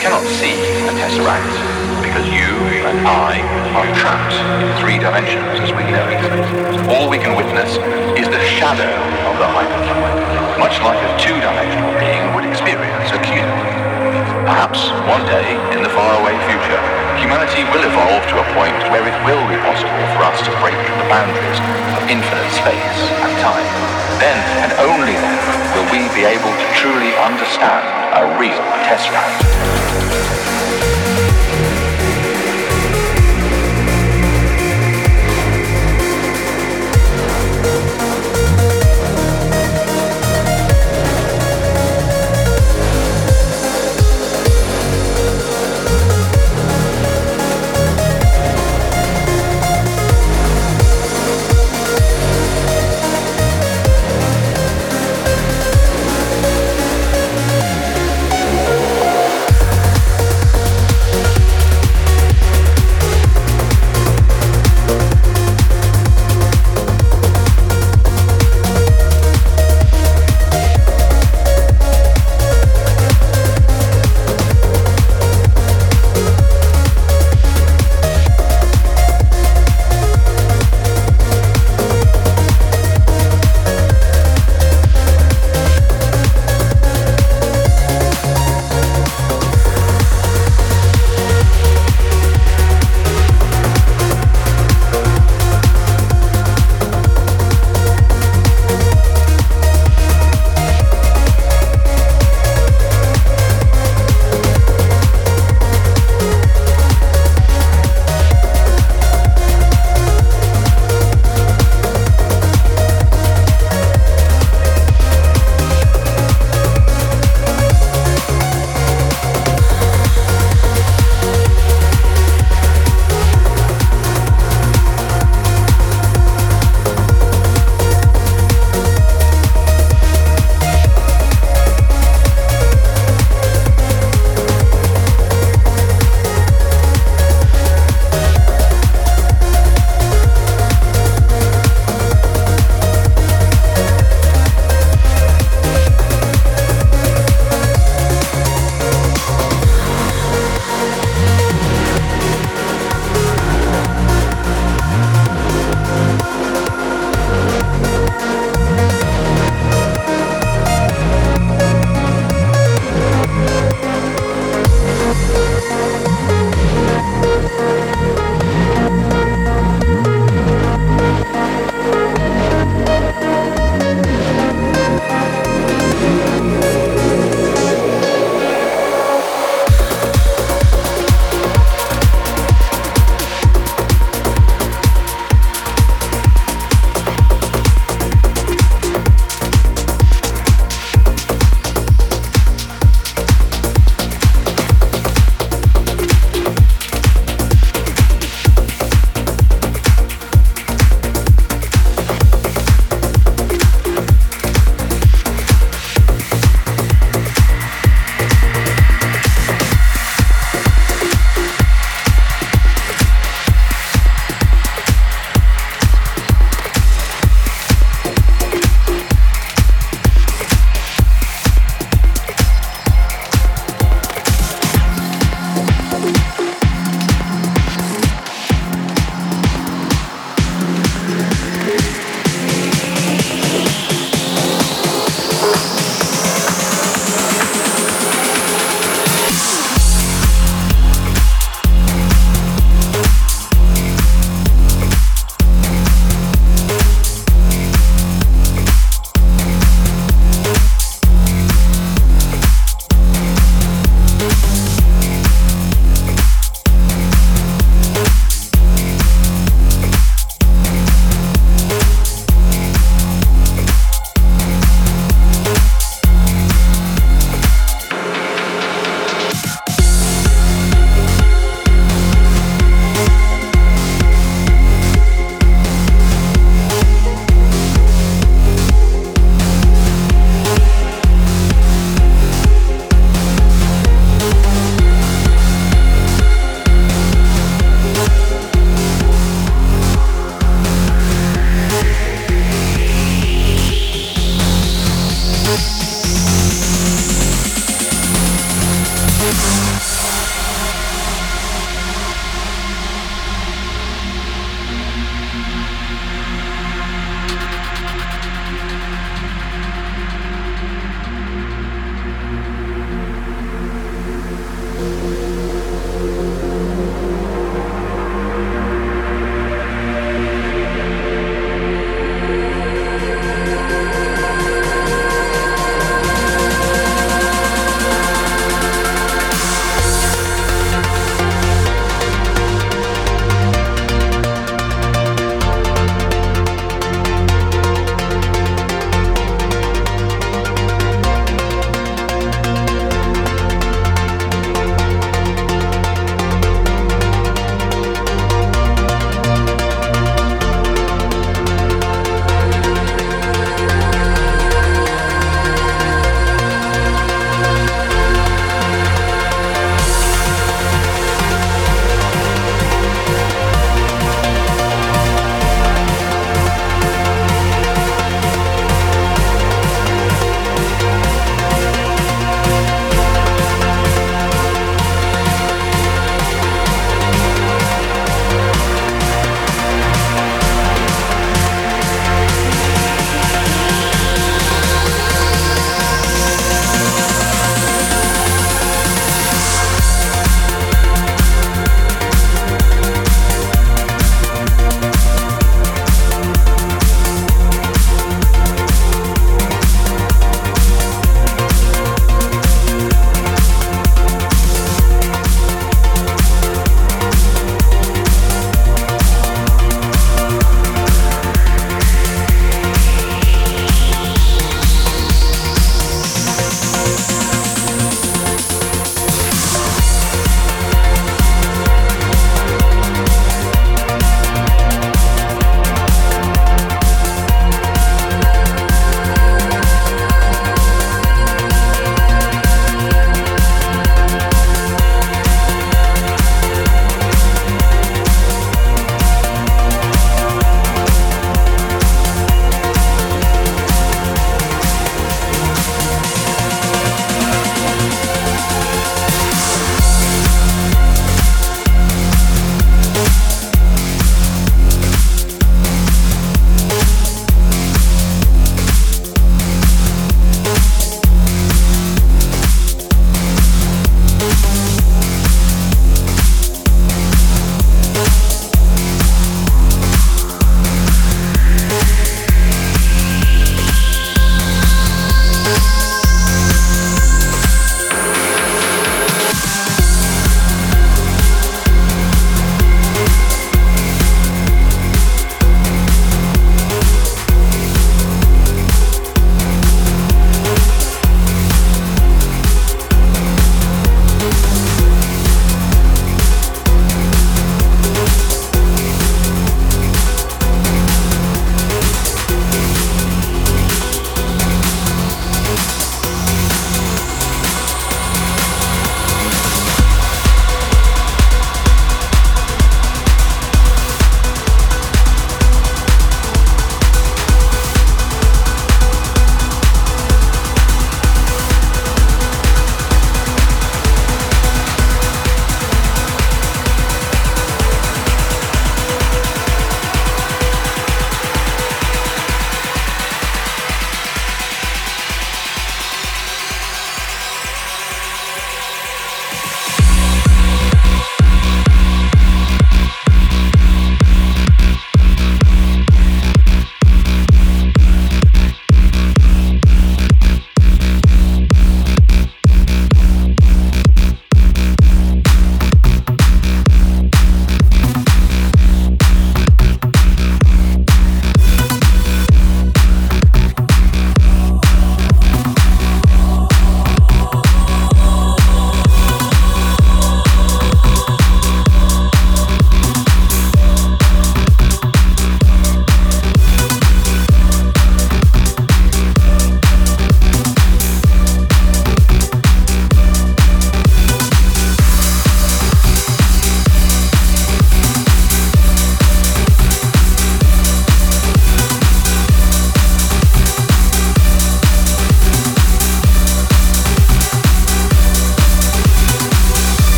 cannot see a tesseract because you and I are trapped in three dimensions as we know it. All we can witness is the shadow of the hypercube, much like a two-dimensional being would experience a cube. Perhaps one day, in the faraway future, humanity will evolve to a point where it will be possible for us to break the boundaries of infinite space and time. Then, and only then, will we be able to truly understand a real tesseract.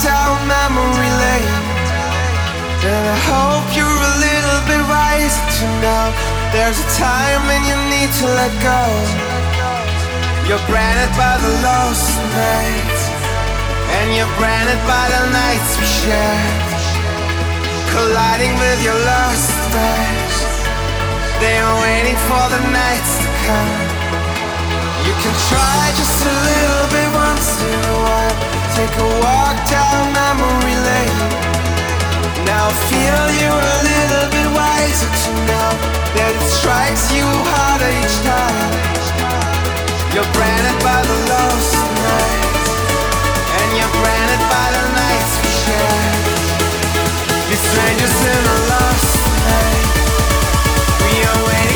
down memory lane. And I hope you're a little bit wiser to know there's a time when you need to let go. You're branded by the lost nights, and you're branded by the nights we shared, colliding with your lost eyes. They are waiting for the nights to come. You can try just a little bit once in a while. Take a walk down memory lane. Now feel you're a little bit wiser to know that it strikes you harder each time. You're branded by the lost nights, and you're branded by the nights we strangers in a lost night. We are waiting